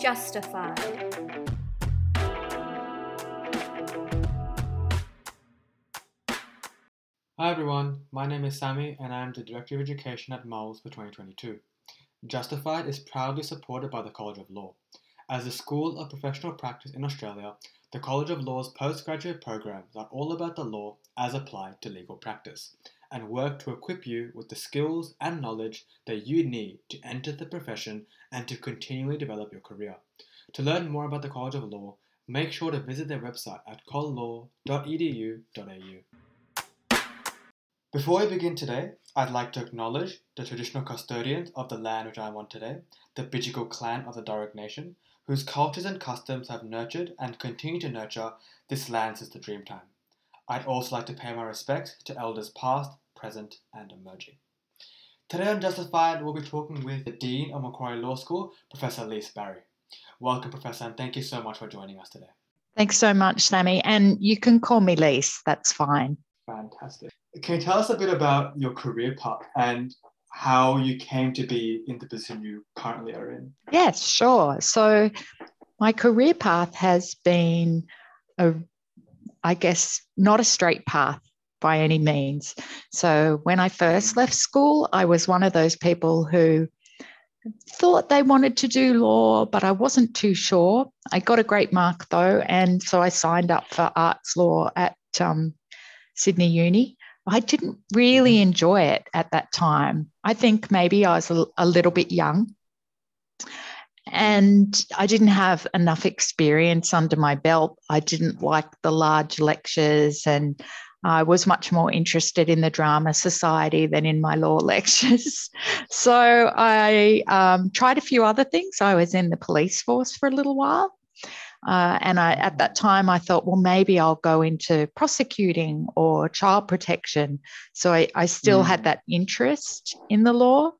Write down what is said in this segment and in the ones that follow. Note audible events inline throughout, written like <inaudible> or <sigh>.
Justified. Hi everyone, my name is Sammy and I am the Director of Education at Muls for 2022. Justified is proudly supported by the College of Law. As a school of professional practice in Australia, the College of Law's postgraduate programs are all about the law as applied to legal practice and work to equip you with the skills and knowledge that you need to enter the profession and to continually develop your career. To learn more about the College of Law, make sure to visit their website at collaw.edu.au. Before I begin today, I'd like to acknowledge the traditional custodians of the land which I'm on today, the Bidjigal clan of the Dharug Nation, whose cultures and customs have nurtured and continue to nurture this land since the Dreamtime. I'd also like to pay my respects to elders past, present, and emerging. Today on Justified, we'll be talking with the Dean of Macquarie Law School, Professor Lise Barry. Welcome, Professor, and thank you so much for joining us today. Thanks so much, Sammy. And you can call me Lise, that's fine. Fantastic. Can you tell us a bit about your career path and how you came to be in the position you currently are in? Yes, sure. So, my career path has been a, I guess, not a straight path by any means. So, when I first left school, I was one of those people who thought they wanted to do law, but I wasn't too sure. I got a great mark though, and so I signed up for arts law at um, Sydney Uni. I didn't really mm-hmm. enjoy it at that time. I think maybe I was a, a little bit young and I didn't have enough experience under my belt. I didn't like the large lectures and I was much more interested in the drama society than in my law <laughs> lectures. so I um, tried a few other things. I was in the police force for a little while. Uh, and I, at that time, I thought, well, maybe I'll go into prosecuting or child protection. So I, I still mm. had that interest in the law.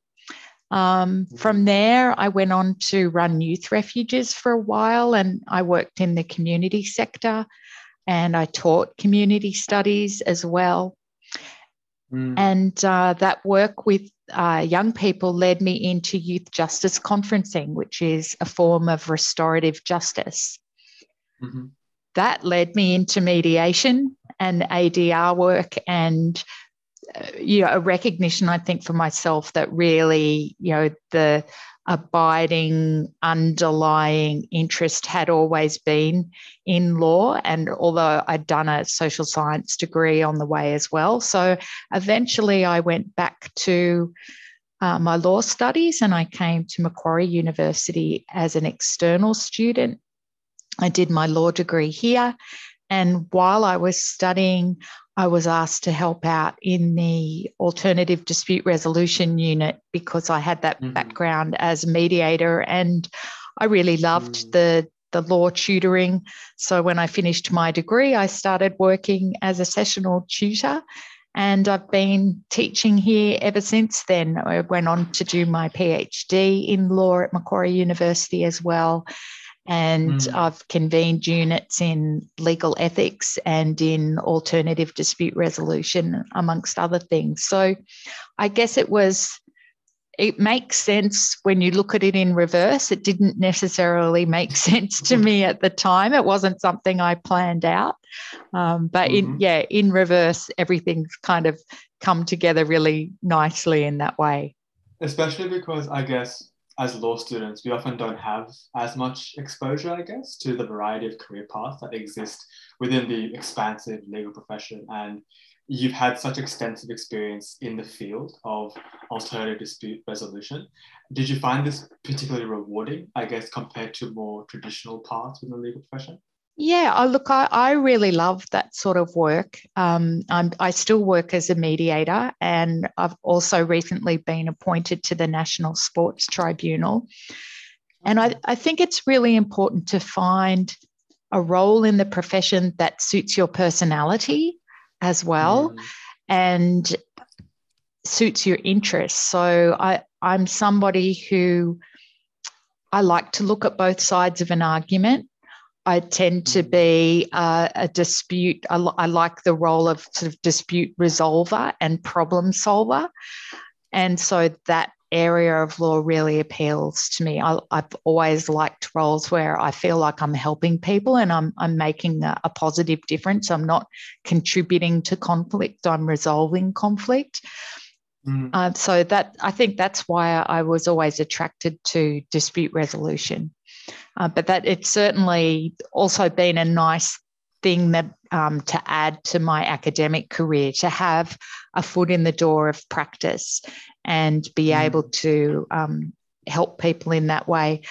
Um, from mm. there, I went on to run youth refuges for a while and I worked in the community sector and I taught community studies as well. Mm. And uh, that work with uh, young people led me into youth justice conferencing, which is a form of restorative justice. Mm-hmm. That led me into mediation and ADR work and uh, you know a recognition I think for myself that really you know the abiding underlying interest had always been in law and although I'd done a social science degree on the way as well so eventually I went back to uh, my law studies and I came to Macquarie University as an external student I did my law degree here. And while I was studying, I was asked to help out in the alternative dispute resolution unit because I had that mm-hmm. background as a mediator and I really loved mm. the the law tutoring. So when I finished my degree, I started working as a sessional tutor and I've been teaching here ever since then. I went on to do my PhD in law at Macquarie University as well and mm. I've convened units in legal ethics and in alternative dispute resolution, amongst other things. So I guess it was, it makes sense when you look at it in reverse. It didn't necessarily make <laughs> sense to me at the time. It wasn't something I planned out. Um, but mm-hmm. in, yeah, in reverse, everything's kind of come together really nicely in that way. Especially because I guess as law students, we often don't have as much exposure, I guess, to the variety of career paths that exist within the expansive legal profession. And you've had such extensive experience in the field of alternative dispute resolution. Did you find this particularly rewarding, I guess, compared to more traditional paths within the legal profession? Yeah, I look, I, I really love that sort of work. Um, i still work as a mediator, and I've also recently been appointed to the National Sports Tribunal. And I, I think it's really important to find a role in the profession that suits your personality as well mm. and suits your interests. So I, I'm somebody who I like to look at both sides of an argument I tend to mm. be uh, a dispute. I, I, like the role of sort of dispute resolver and problem solver. And so that area of law really appeals to me. I, have always liked roles where I feel like I'm helping people and I'm, I'm making a, a positive difference. I'm not contributing to conflict, I'm resolving conflict. Mm. Uh, so that I think that's why I was always attracted to dispute resolution. Uh, but that it's certainly also been a nice thing that um, to add to my academic career to have a foot in the door of practice and be mm. able to um, help people in that way.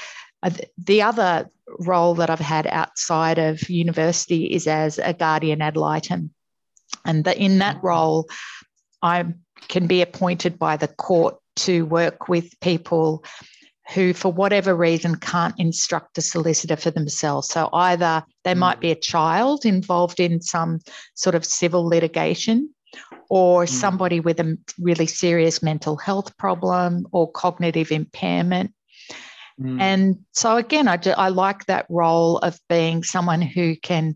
Uh, the other role that I've had outside of university is as a guardian ad litem. And the, in that mm. role, I can be appointed by the court to work with people who, for whatever reason, can't instruct a solicitor for themselves. So either they might mm. be a child involved in some sort of civil litigation, or mm. somebody with a really serious mental health problem or cognitive impairment. Mm. And so, again, I, do, I like that role of being someone who can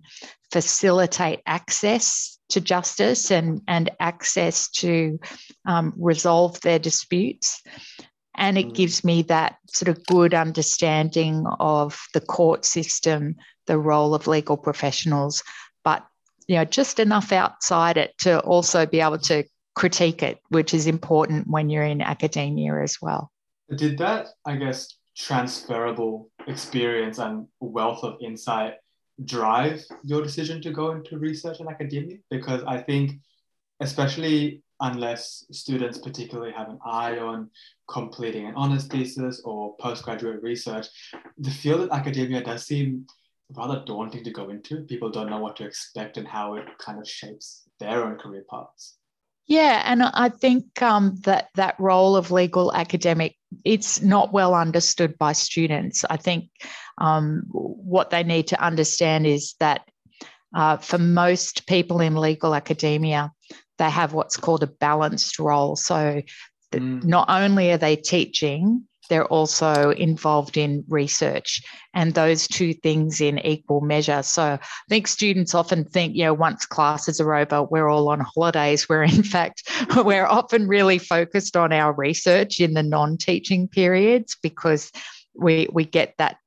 facilitate access to justice and, and access to um, resolve their disputes. And it mm. gives me that sort of good understanding of the court system, the role of legal professionals, but you know just enough outside it to also be able to critique it, which is important when you're in academia as well. Did that, I guess, transferable experience and wealth of insight drive your decision to go into research and academia? Because I think, especially unless students particularly have an eye on completing an honors thesis or postgraduate research, the field of academia does seem rather daunting to go into. People don't know what to expect and how it kind of shapes their own career paths. Yeah, and I think um, that that role of legal academic it's not well understood by students. I think um, what they need to understand is that uh, for most people in legal academia, they have what's called a balanced role. So mm. not only are they teaching, they're also involved in research and those two things in equal measure. So I think students often think, you know, once classes are over, we're all on holidays, <laughs> where in fact, <laughs> we're often really focused on our research in the non-teaching periods because we we get that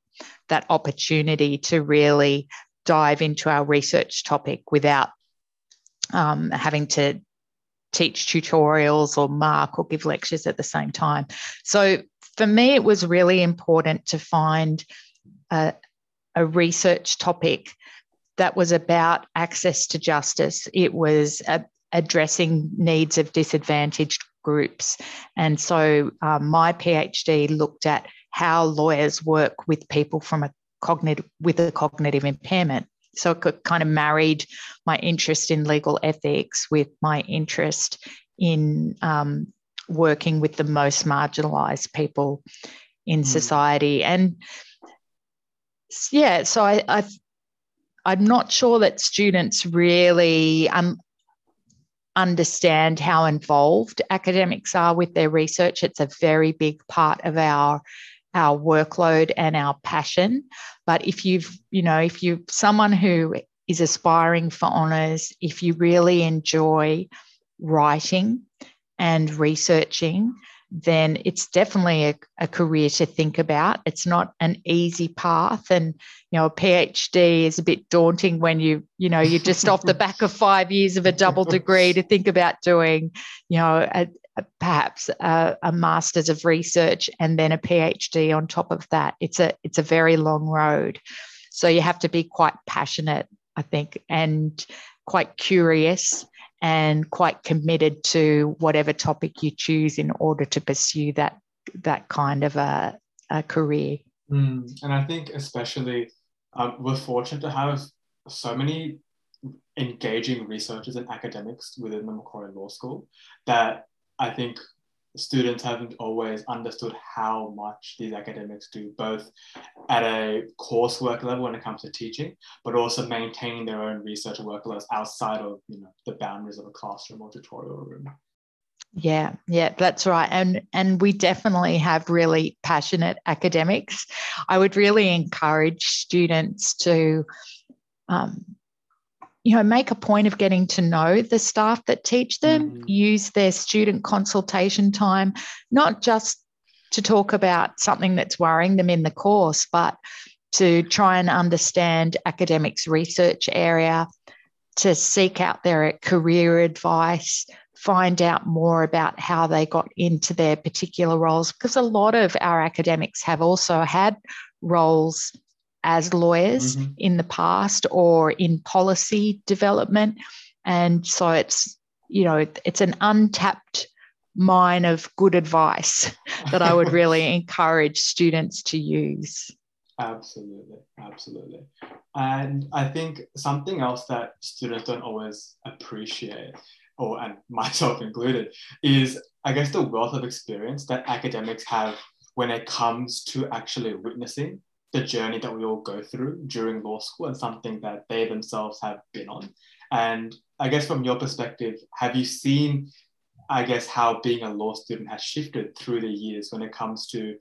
that opportunity to really dive into our research topic without um, having to teach tutorials or mark or give lectures at the same time. So for me, it was really important to find a, a research topic that was about access to justice. It was a, addressing needs of disadvantaged groups. And so um, my PhD looked at how lawyers work with people from a cognitive with a cognitive impairment. So it kind of married my interest in legal ethics with my interest in um, working with the most marginalized people in mm. society. And yeah, so I, I I'm not sure that students really um, understand how involved academics are with their research. It's a very big part of our our workload and our passion. But if you've, you know, if you're someone who is aspiring for honours, if you really enjoy writing and researching, then it's definitely a, a, career to think about. It's not an easy path. And, you know, a PhD is a bit daunting when you, you know, you're just off the <laughs> back of five years of a double degree to think about doing, you know, a, perhaps a, a master's of research and then a PhD on top of that. It's a it's a very long road. So you have to be quite passionate, I think, and quite curious and quite committed to whatever topic you choose in order to pursue that that kind of a, a career. Mm, and I think especially um, we're fortunate to have so many engaging researchers and academics within the Macquarie Law School that I think students haven't always understood how much these academics do, both at a coursework level when it comes to teaching, but also maintaining their own research workloads outside of you know the boundaries of a classroom or tutorial room. Yeah, yeah, that's right. And and we definitely have really passionate academics. I would really encourage students to um, you know, make a point of getting to know the staff that teach them, mm-hmm. use their student consultation time, not just to talk about something that's worrying them in the course, but to try and understand academics research area, to seek out their career advice, find out more about how they got into their particular roles, because a lot of our academics have also had roles as lawyers mm-hmm. in the past or in policy development. And so it's, you know, it's an untapped mine of good advice <laughs> that I would really <laughs> encourage students to use. Absolutely, absolutely. And I think something else that students don't always appreciate, or and <laughs> myself included, is I guess the wealth of experience that academics have when it comes to actually witnessing the journey that we all go through during law school and something that they themselves have been on. And I guess from your perspective, have you seen, I guess, how being a law student has shifted through the years when it comes to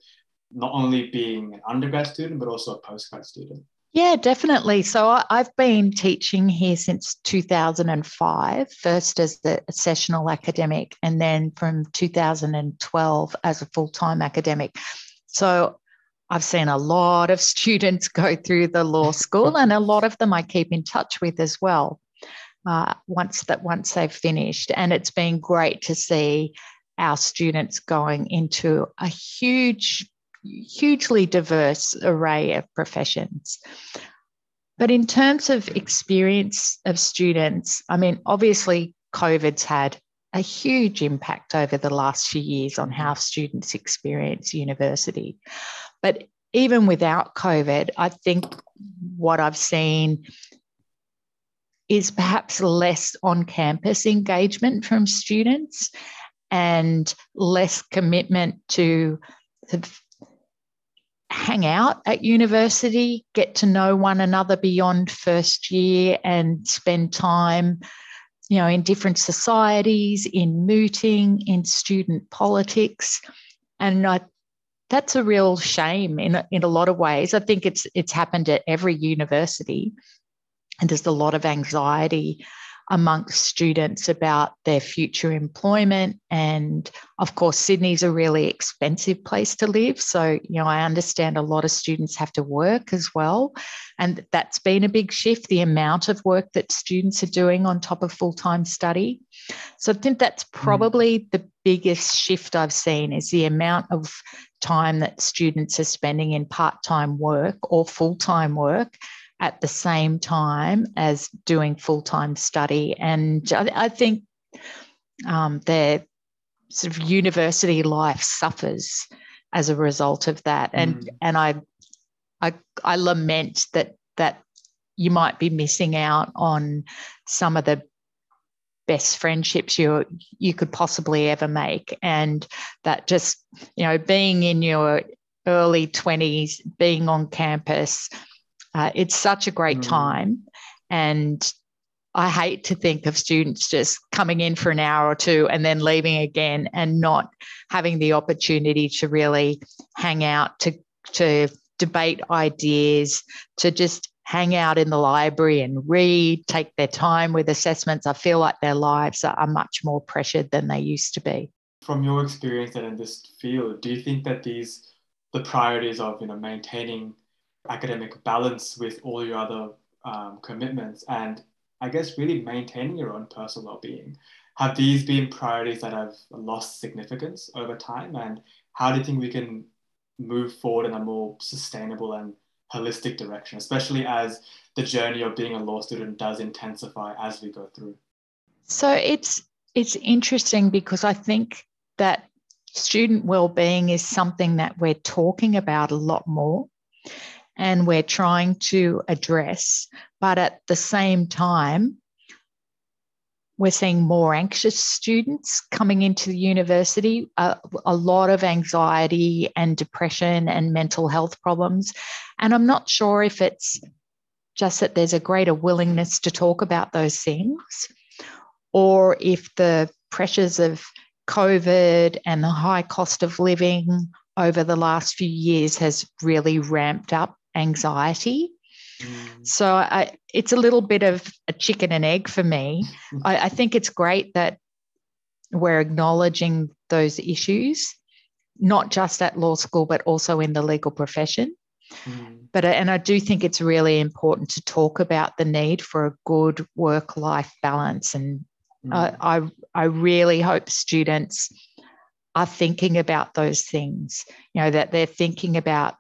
not only being an undergrad student, but also a postgrad student? Yeah, definitely. So I've been teaching here since 2005, first as the sessional academic, and then from 2012 as a full time academic. So I've seen a lot of <laughs> students go through the law school, and a lot of them I keep in touch with as well. Uh, once that once they've finished, and it's been great to see our students going into a huge, hugely diverse array of professions. But in terms of experience of students, I mean, obviously, COVID's had a huge impact over the last few years on how students experience university. But even without COVID, I think what I've seen is perhaps less on campus engagement from students and less commitment to hang out at university, get to know one another beyond first year, and spend time, you know, in different societies, in mooting, in student politics. And I that's a real shame in in a lot of ways. I think it's it's happened at every university, and there's a lot of anxiety amongst students about their future employment. And of course, Sydney's a really expensive place to live. So, you know, I understand a lot of students have to work as well. And that's been a big shift, the amount of work that students are doing on top of full time study. So I think that's hmm. probably mm. the biggest shift I've seen is the amount of time that students are spending in part time work or full time work at the same time as doing full time study. And I, think um, their sort of university life suffers as a result of that. And mm. and I, I I lament that that you might be missing out on some of the best friendships you you could possibly ever make and that just you know being in your early 20s being on campus uh, it's such a great mm. time and I hate to think of students just coming in for an hour or two and then leaving again and not having the opportunity to really hang out to to debate ideas to just hang out in the library and read, take their time with assessments. I feel like their lives are, much more pressured than they used to be. From your experience and in this field, do you think that these the priorities of you know maintaining academic balance with all your other um, commitments and I guess really maintaining your own personal well-being. Have these been priorities that have lost significance over time? And how do you think we can move forward in a more sustainable and holistic direction, especially as the journey of being a law student does intensify as we go through. So it's it's interesting because I think that student well-being is something that we're talking about a lot more and we're trying to address, but at the same time we're seeing more anxious students coming into the university, a lot of anxiety and depression and mental health problems. And I'm not sure if it's just that there's a greater willingness to talk about those things or if the pressures of COVID and the high cost of living over the last few years has really ramped up anxiety. Mm. So I, it's a little bit of a chicken and egg for me. <laughs> I, I think it's great that we're acknowledging those issues, not just at law school, but also in the legal profession. Mm. But and I do think it's really important to talk about the need for a good work-life balance, and mm. I, I I really hope students are thinking about those things. You know that they're thinking about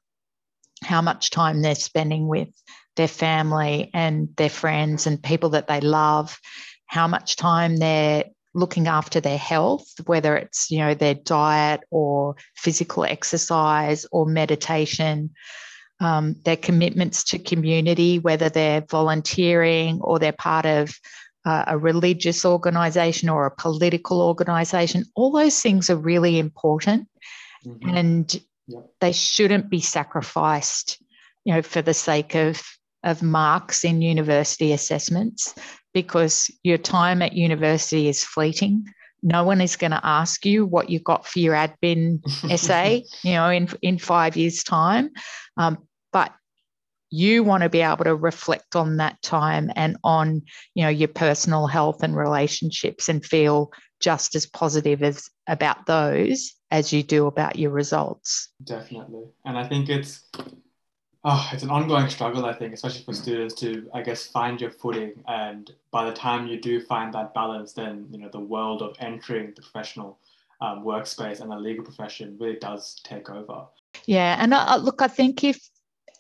how much time they're spending with their family and their friends and people that they love, how much time they're looking after their health, whether it's you know their diet or physical exercise or meditation, um, their commitments to community, whether they're volunteering or they're part of uh, a religious organisation or a political organisation. All those things are really important, mm-hmm. and yep. they shouldn't be sacrificed, you know, for the sake of of marks in university assessments because your time at university is fleeting. No one is going to ask you what you got for your admin <laughs> essay, you know, in, in five years' time. Um, but you want to be able to reflect on that time and on, you know, your personal health and relationships and feel just as positive as about those as you do about your results. Definitely. And I think it's oh, it's an ongoing struggle, I think, especially for students to, I guess, find your footing. And by the time you do find that balance, then you know the world of entering the professional um, workspace and the legal profession really does take over. Yeah, and uh, look, I think if,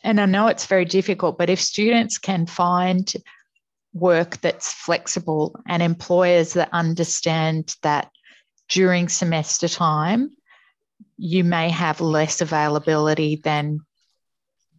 and I know it's very difficult, but if students can find work that's flexible and employers that understand that during semester time, you may have less availability than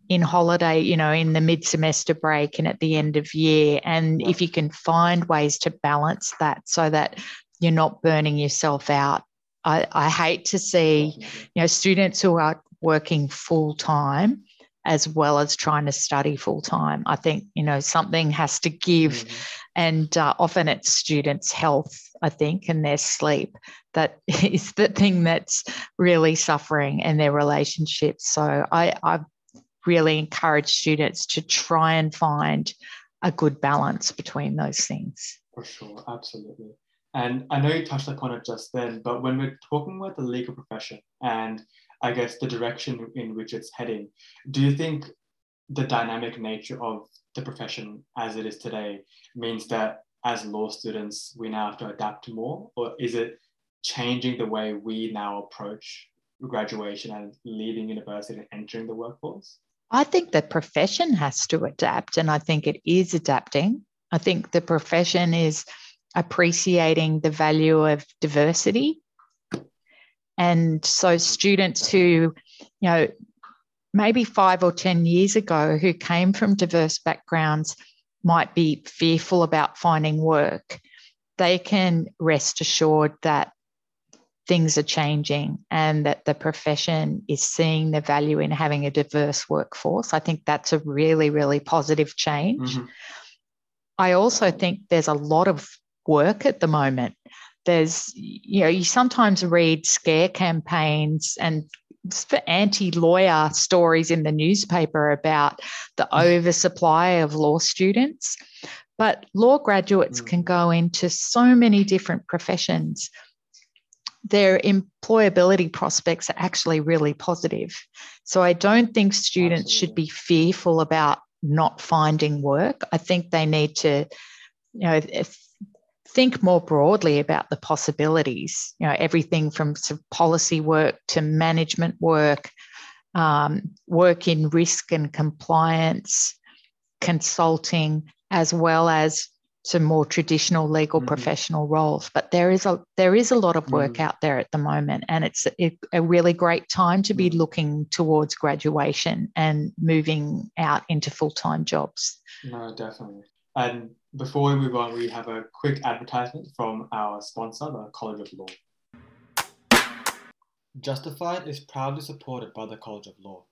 in holiday, you know, in the mid semester break and at the end of year. And if you can find ways to balance that so that you're not burning yourself out. I, I hate to see, you know, students who are working full time as well as trying to study full time. I think, you know, something has to give. Mm-hmm. And uh, often it's students' health, I think, and their sleep that <laughs> is the thing that's really suffering and their relationships. So I, I've really encourage students to try and find a good balance between those things. For sure, absolutely. And I know you touched upon it just then, but when we're talking about the legal profession and I guess the direction in which it's heading, do you think the dynamic nature of the profession as it is today means that as law students we now have to adapt more, or is it changing the way we now approach graduation and leaving university and entering the workforce? I think the profession has to adapt, and I think it is adapting. I think the profession is appreciating the value of diversity. And so, students who, you know, maybe five or 10 years ago who came from diverse backgrounds might be fearful about finding work, they can rest assured that things are changing and that the profession is seeing the value in having a diverse workforce. I think that's a really, really positive change. Mm-hmm. I also think there's a lot of work at the moment. There's, you know, you sometimes read scare campaigns and anti lawyer stories in the newspaper about the mm. oversupply of law students. But law graduates mm. can go into so many different professions their employability prospects are actually really positive. So I don't think students Absolutely. should be fearful about not finding work. I think they need to, you know, think more broadly about the possibilities. You know, everything from sort of policy work to management work, um, work in risk and compliance, consulting, as well as some more traditional legal mm-hmm. professional roles. But there is a there is a lot of work mm-hmm. out there at the moment, and it's a, a really great time to be mm. looking towards graduation and moving out into full time jobs. No, definitely. And before we move on, we have a quick advertisement from our sponsor, the College of Law. Justified is proudly supported by the College of Law.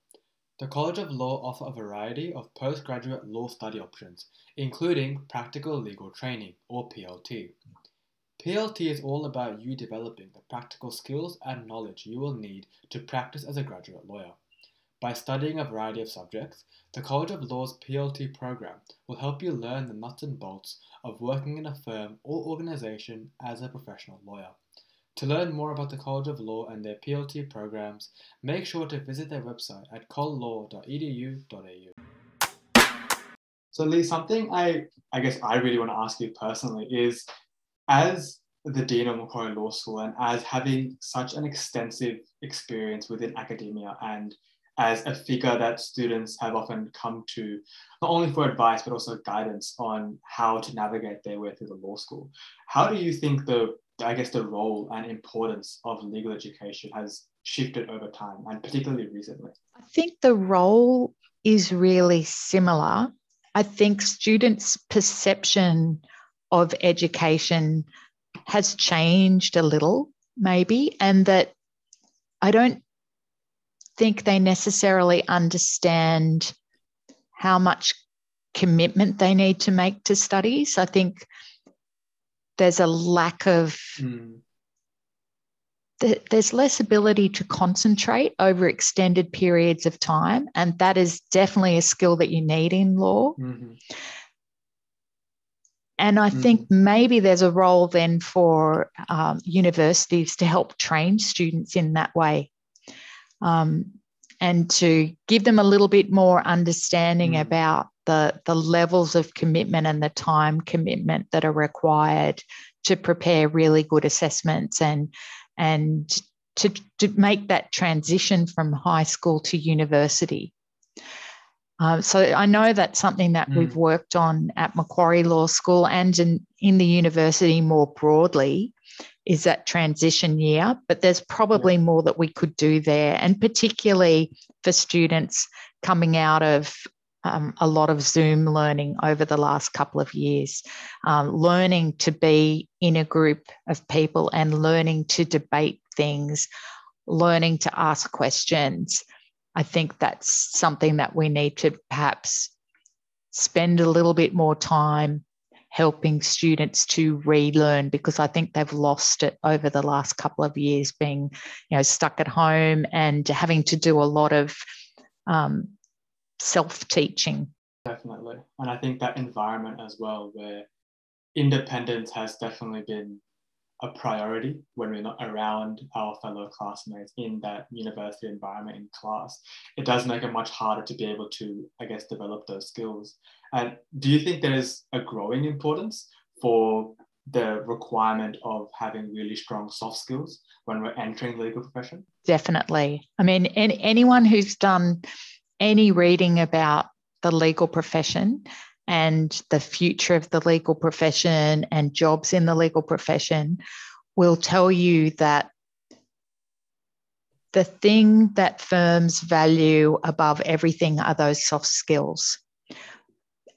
The College of Law offer a variety of postgraduate law study options, including Practical Legal Training, or PLT. PLT is all about you developing the practical skills and knowledge you will need to practice as a graduate lawyer. By studying a variety of subjects, the College of Law's PLT program will help you learn the nuts and bolts of working in a firm or organization as a professional lawyer. To learn more about the College of Law and their PLT programs, make sure to visit their website at collaw.edu.au. So, Lee, something I, I guess I really want to ask you personally is as the Dean of Macquarie Law School and as having such an extensive experience within academia and as a figure that students have often come to, not only for advice, but also guidance on how to navigate their way through the law school. How do you think the, I guess, the role and importance of legal education has shifted over time, and particularly recently? I think the role is really similar. I think students' perception of education has changed a little, maybe, and that I don't think they necessarily understand how much commitment they need to make to studies. I think there's a lack of, mm. there's less ability to concentrate over extended periods of time. And that is definitely a skill that you need in law. Mm-hmm. And I mm. think maybe there's a role then for um, universities to help train students in that way um, and to give them a little bit more understanding mm. about the, the levels of commitment and the time commitment that are required to prepare really good assessments and and to, to make that transition from high school to university. Uh, so I know that's something that mm. we've worked on at Macquarie Law School and in, in the university more broadly is that transition year, but there's probably more that we could do there, and particularly for students coming out of um, a lot of Zoom learning over the last couple of years, um, learning to be in a group of people and learning to debate things, learning to ask questions. I think that's something that we need to perhaps spend a little bit more time helping students to relearn because I think they've lost it over the last couple of years, being you know stuck at home and having to do a lot of um, self-teaching. Definitely, and I think that environment as well, where independence has definitely been a priority when we're not around our fellow classmates in that university environment in class. It does make it much harder to be able to, I guess, develop those skills. And do you think there's a growing importance for the requirement of having really strong soft skills when we're entering the legal profession? Definitely. I mean, any, anyone who's done any reading about the legal profession and the future of the legal profession and jobs in the legal profession will tell you that the thing that firms value above everything are those soft skills.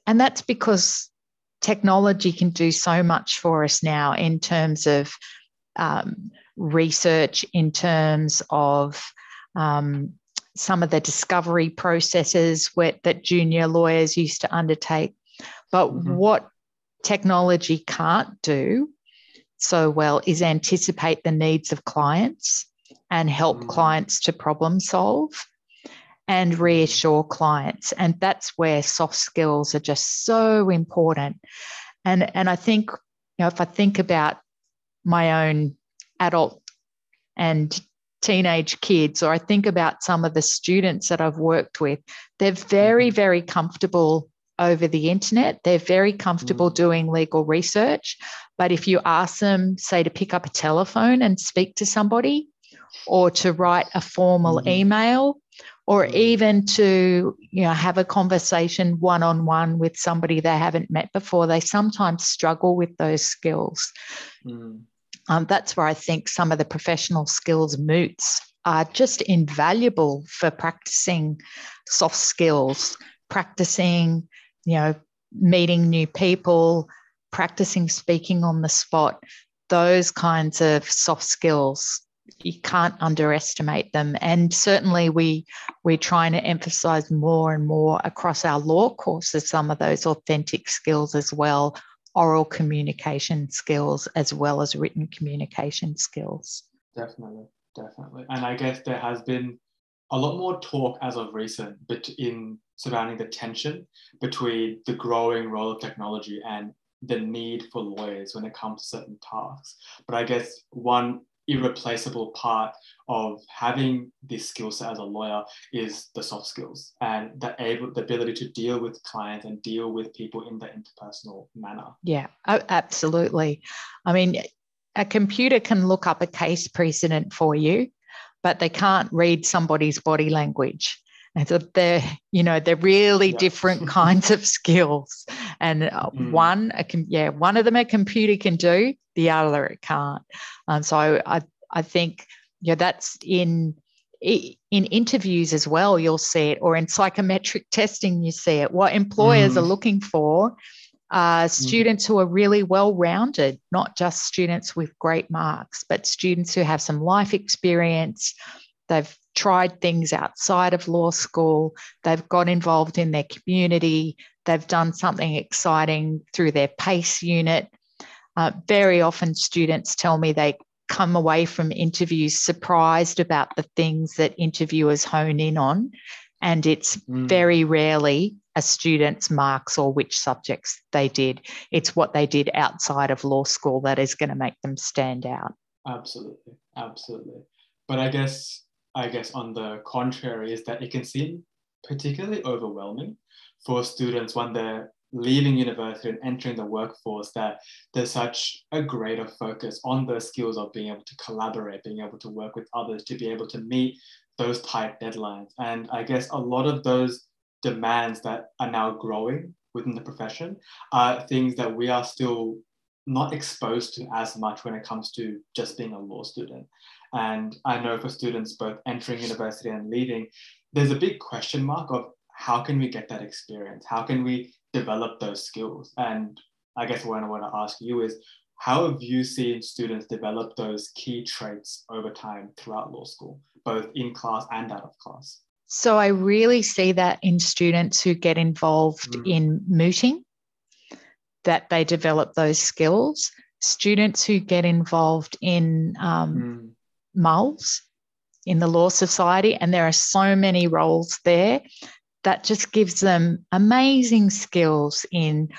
And that's because technology can do so much for us now in terms of um, research, in terms of um, some of the discovery processes where, that junior lawyers used to undertake. But mm-hmm. what technology can't do so well is anticipate the needs of clients and help mm-hmm. clients to problem solve and mm-hmm. reassure clients. And that's where soft skills are just so important. And, and I think, you know, if I think about my own adult and teenage kids, or I think about some of the students that I've worked with, they're very, mm-hmm. very comfortable over the internet. They're very comfortable mm. doing legal research. But if you ask them, say, to pick up a telephone and speak to somebody, or to write a formal mm. email, or mm. even to you know have a conversation one on one with somebody they haven't met before, they sometimes struggle with those skills. Mm. Um, that's where I think some of the professional skills moots are just invaluable for practicing soft skills, practicing you know, meeting new people, practicing speaking on the spot, those kinds of soft skills you can't underestimate them. And certainly we we're trying to emphasize more and more across our law courses some of those authentic skills as well oral communication skills as well as written communication skills definitely definitely and i guess there has been a lot more talk as of recent but in surrounding the tension between the growing role of technology and the need for lawyers when it comes to certain tasks. But I guess one irreplaceable part of having this skill set as a lawyer is the soft skills and the able the ability to deal with clients and deal with people in the interpersonal manner. Yeah, oh, absolutely. I mean, a computer can look up a case precedent for you, but they can't read somebody's body language. And so they're, you know, they're really yeah. different kinds of skills. And mm. one, a, yeah, one of them a computer can do, the other it can't. Um, so I, I think, yeah, that's in in interviews as well. You'll see it, or in psychometric testing, you see it. What employers mm. are looking for are mm. students who are really well rounded, not just students with great marks, but students who have some life experience. They've tried things outside of law school. They've got involved in their community. They've done something exciting through their PACE unit. Uh, very often, students tell me they come away from interviews surprised about the things that interviewers hone in on. And it's mm. very rarely a student's marks or which subjects they did. It's what they did outside of law school that is going to make them stand out. Absolutely. Absolutely. But I guess I guess on the contrary is that it can seem particularly overwhelming for students when they're leaving university and entering the workforce that there's such a greater focus on the skills of being able to collaborate, being able to work with others, to be able to meet those tight deadlines. And I guess a lot of those demands that are now growing within the profession are things that we are still not exposed to as much when it comes to just being a law student. And I know for students both entering university and leaving, there's a big question mark of how can we get that experience? How can we develop those skills? And I guess what I want to ask you is how have you seen students develop those key traits over time throughout law school, both in class and out of class? So I really see that in students who get involved mm. in mooting, that they develop those skills. Students who get involved in um, mm Muls in the Law Society, and there are so many roles there that just gives them amazing skills in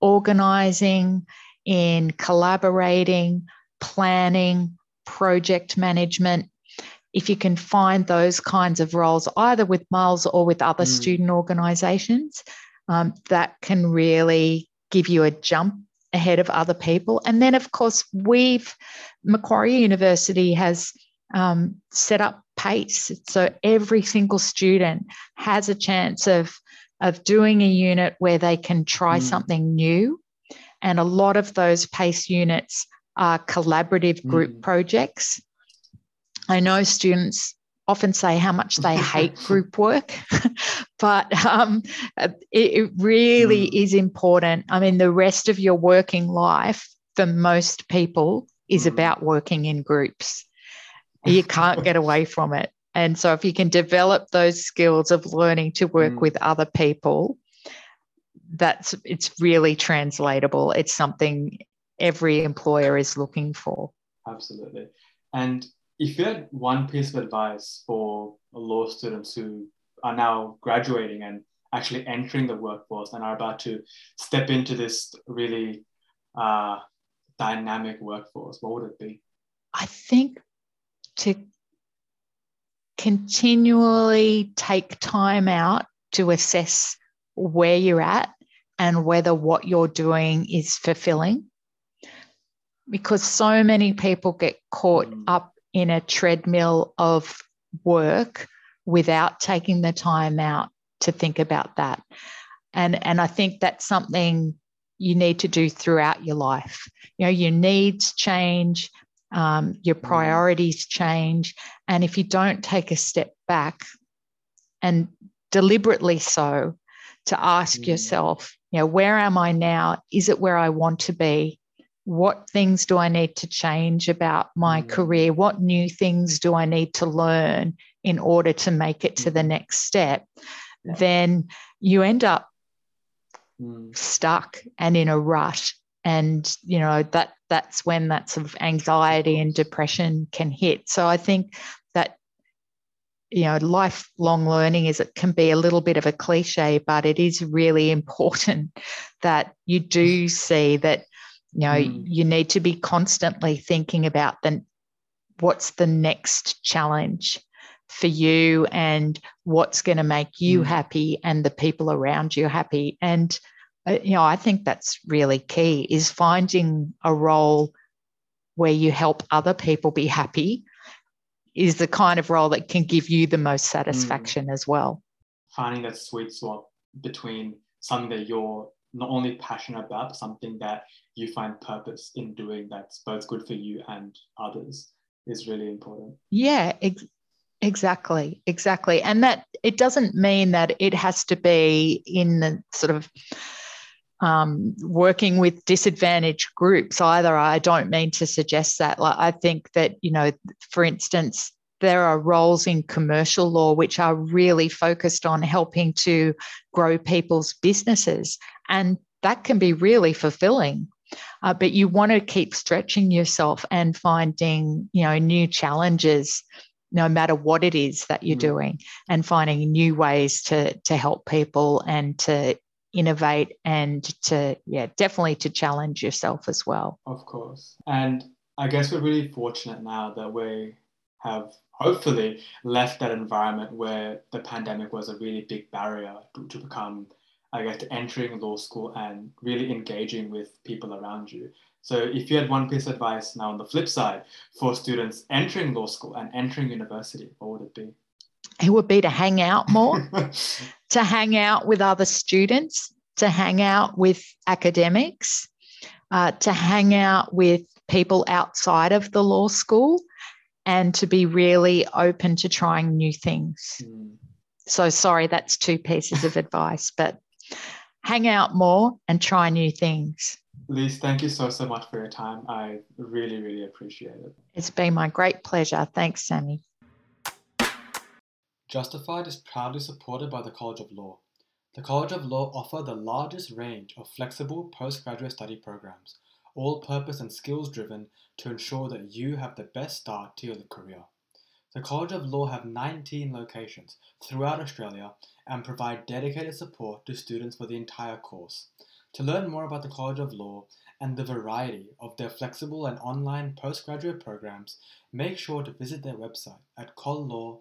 organizing, in collaborating, planning, project management. If you can find those kinds of roles, either with Muls or with other mm. student organizations, um, that can really give you a jump ahead of other people. And then, of course, we've, Macquarie University has um, set up PACE. So every single student has a chance of, of doing a unit where they can try mm. something new. And a lot of those PACE units are collaborative group mm. projects. I know students often say how much they <laughs> hate group work, <laughs> but um, it, it, really mm. is important. I mean, the rest of your working life for most people is mm. about working in groups. You can't get <laughs> away from it. And so, if you can develop those skills of learning to work mm. with other people, that's it's really translatable. It's something every employer is looking for. Absolutely. And if you had one piece of advice for law students who are now graduating and actually entering the workforce and are about to step into this really uh, dynamic workforce, what would it be? I think to continually take time out to assess where you're at and whether what you're doing is fulfilling. Because so many people get caught mm. up in a treadmill of work without taking the time out to think about that. And, and I think that's something you need to do throughout your life. You know, your needs change, um, your mm. priorities change. And if you don't take a step back and deliberately so to ask mm. yourself, you know, where am I now? Is it where I want to be? What things do I need to change about my mm. career? What new things do I need to learn in order to make it to the mm. next step? Then you end up mm. stuck and in a rut. And you know that that's when that sort of anxiety and depression can hit. So I think that you know, lifelong learning is it can be a little bit of a cliche, but it is really <laughs> important that you do see that, you know, mm. you need to be constantly thinking about the what's the next challenge for you and what's going to make you mm. happy and the people around you happy. And, uh, you know, I think that's really key is finding a role where you help other people be happy is the kind of role that can give you the most satisfaction mm. as well. Finding that sweet spot between something that you're not only passionate about, but something that you find purpose in doing that's both good for you and others is really important. Yeah, ex- exactly. Exactly. And that it doesn't mean that it has to be in the sort of um, working with disadvantaged groups either. I don't mean to suggest that. Like, I think that, you know, for instance, there are roles in commercial law which are really focused on helping to grow people's businesses. And that can be really fulfilling. Uh, but you want to keep stretching yourself and finding, you know, new challenges no matter what it is that you're mm. doing and finding new ways to to help people and to innovate and to yeah definitely to challenge yourself as well of course and i guess we're really fortunate now that we have hopefully left that environment where the pandemic was a really big barrier to, to become i guess entering law school and really engaging with people around you so if you had one piece of advice now on the flip side for students entering law school and entering university what would it be it would be to hang out more, <laughs> to hang out with other students, to hang out with academics, uh, to hang out with people outside of the law school, and to be really open to trying new things. Mm. So, sorry, that's two pieces of advice, but hang out more and try new things. Lise, thank you so, so much for your time. I really, really appreciate it. It's been my great pleasure. Thanks, Sammy. Justified is proudly supported by the College of Law. The College of Law offer the largest range of flexible postgraduate study programs, all purpose and skills driven to ensure that you have the best start to your career. The College of Law have 19 locations throughout Australia and provide dedicated support to students for the entire course. To learn more about the College of Law and the variety of their flexible and online postgraduate programs, make sure to visit their website at collaw.edu.au.